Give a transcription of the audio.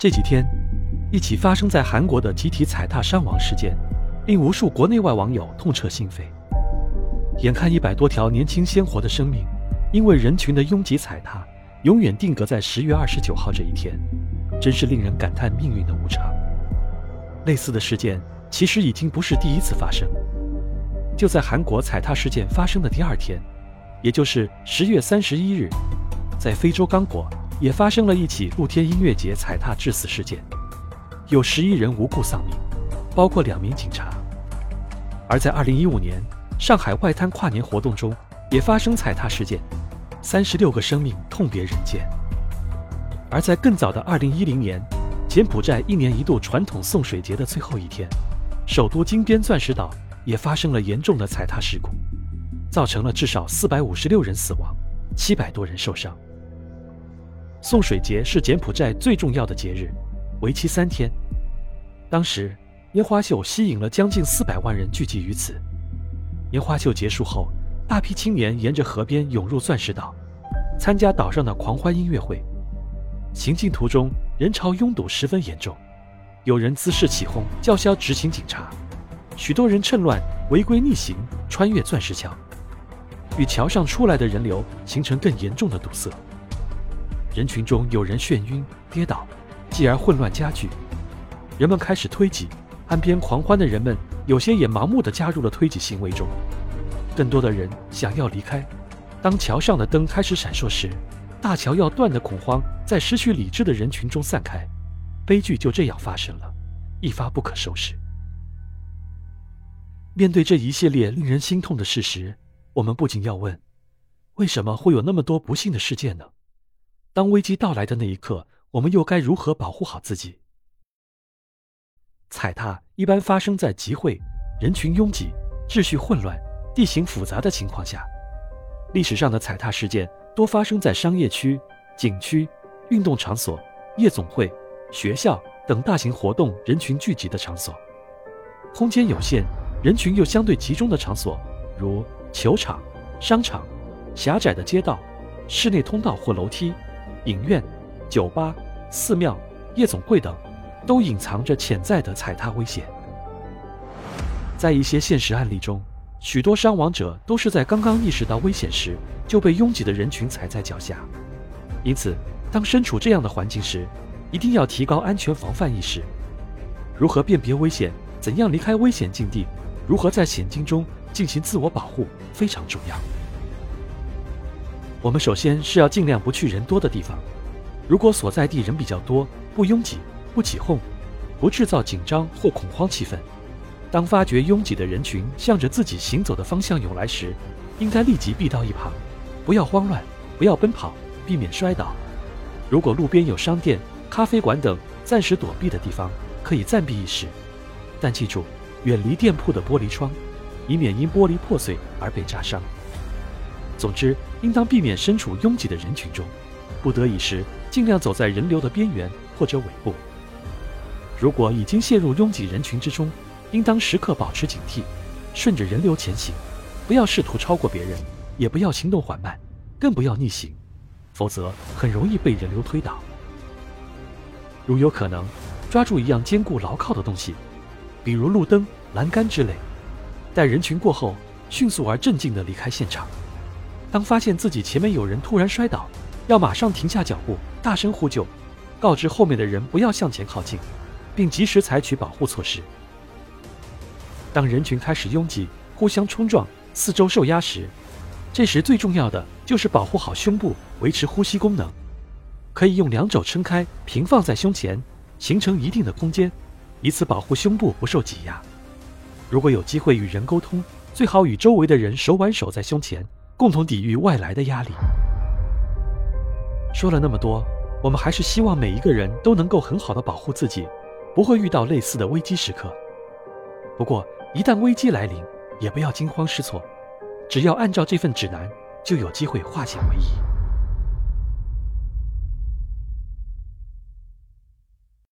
这几天，一起发生在韩国的集体踩踏伤亡事件，令无数国内外网友痛彻心扉。眼看一百多条年轻鲜活的生命，因为人群的拥挤踩踏，永远定格在十月二十九号这一天，真是令人感叹命运的无常。类似的事件其实已经不是第一次发生。就在韩国踩踏事件发生的第二天，也就是十月三十一日，在非洲刚果也发生了一起露天音乐节踩踏致死事件，有十一人无故丧命，包括两名警察。而在二零一五年上海外滩跨年活动中，也发生踩踏事件，三十六个生命痛别人间。而在更早的二零一零年，柬埔寨一年一度传统送水节的最后一天，首都金边钻石岛。也发生了严重的踩踏事故，造成了至少四百五十六人死亡，七百多人受伤。送水节是柬埔寨最重要的节日，为期三天。当时烟花秀吸引了将近四百万人聚集于此。烟花秀结束后，大批青年沿着河边涌入钻石岛，参加岛上的狂欢音乐会。行进途中人潮拥堵十分严重，有人滋事起哄，叫嚣执勤警察。许多人趁乱违规逆行，穿越钻石桥，与桥上出来的人流形成更严重的堵塞。人群中有人眩晕跌倒，继而混乱加剧。人们开始推挤，岸边狂欢的人们有些也盲目地加入了推挤行为中。更多的人想要离开。当桥上的灯开始闪烁时，大桥要断的恐慌在失去理智的人群中散开，悲剧就这样发生了，一发不可收拾。面对这一系列令人心痛的事实，我们不仅要问：为什么会有那么多不幸的事件呢？当危机到来的那一刻，我们又该如何保护好自己？踩踏一般发生在集会、人群拥挤、秩序混乱、地形复杂的情况下。历史上的踩踏事件多发生在商业区、景区、运动场所、夜总会、学校等大型活动人群聚集的场所，空间有限。人群又相对集中的场所，如球场、商场、狭窄的街道、室内通道或楼梯、影院、酒吧、寺庙、夜总会等，都隐藏着潜在的踩踏危险。在一些现实案例中，许多伤亡者都是在刚刚意识到危险时，就被拥挤的人群踩在脚下。因此，当身处这样的环境时，一定要提高安全防范意识。如何辨别危险？怎样离开危险境地？如何在险境中进行自我保护非常重要。我们首先是要尽量不去人多的地方。如果所在地人比较多，不拥挤，不起哄，不制造紧张或恐慌气氛，当发觉拥挤的人群向着自己行走的方向涌来时，应该立即避到一旁，不要慌乱，不要奔跑，避免摔倒。如果路边有商店、咖啡馆等暂时躲避的地方，可以暂避一时，但记住。远离店铺的玻璃窗，以免因玻璃破碎而被扎伤。总之，应当避免身处拥挤的人群中，不得已时尽量走在人流的边缘或者尾部。如果已经陷入拥挤人群之中，应当时刻保持警惕，顺着人流前行，不要试图超过别人，也不要行动缓慢，更不要逆行，否则很容易被人流推倒。如有可能，抓住一样坚固牢靠的东西。比如路灯、栏杆之类，待人群过后，迅速而镇静地离开现场。当发现自己前面有人突然摔倒，要马上停下脚步，大声呼救，告知后面的人不要向前靠近，并及时采取保护措施。当人群开始拥挤、互相冲撞、四周受压时，这时最重要的就是保护好胸部，维持呼吸功能。可以用两肘撑开，平放在胸前，形成一定的空间。以此保护胸部不受挤压。如果有机会与人沟通，最好与周围的人手挽手在胸前，共同抵御外来的压力。说了那么多，我们还是希望每一个人都能够很好的保护自己，不会遇到类似的危机时刻。不过，一旦危机来临，也不要惊慌失措，只要按照这份指南，就有机会化险为夷。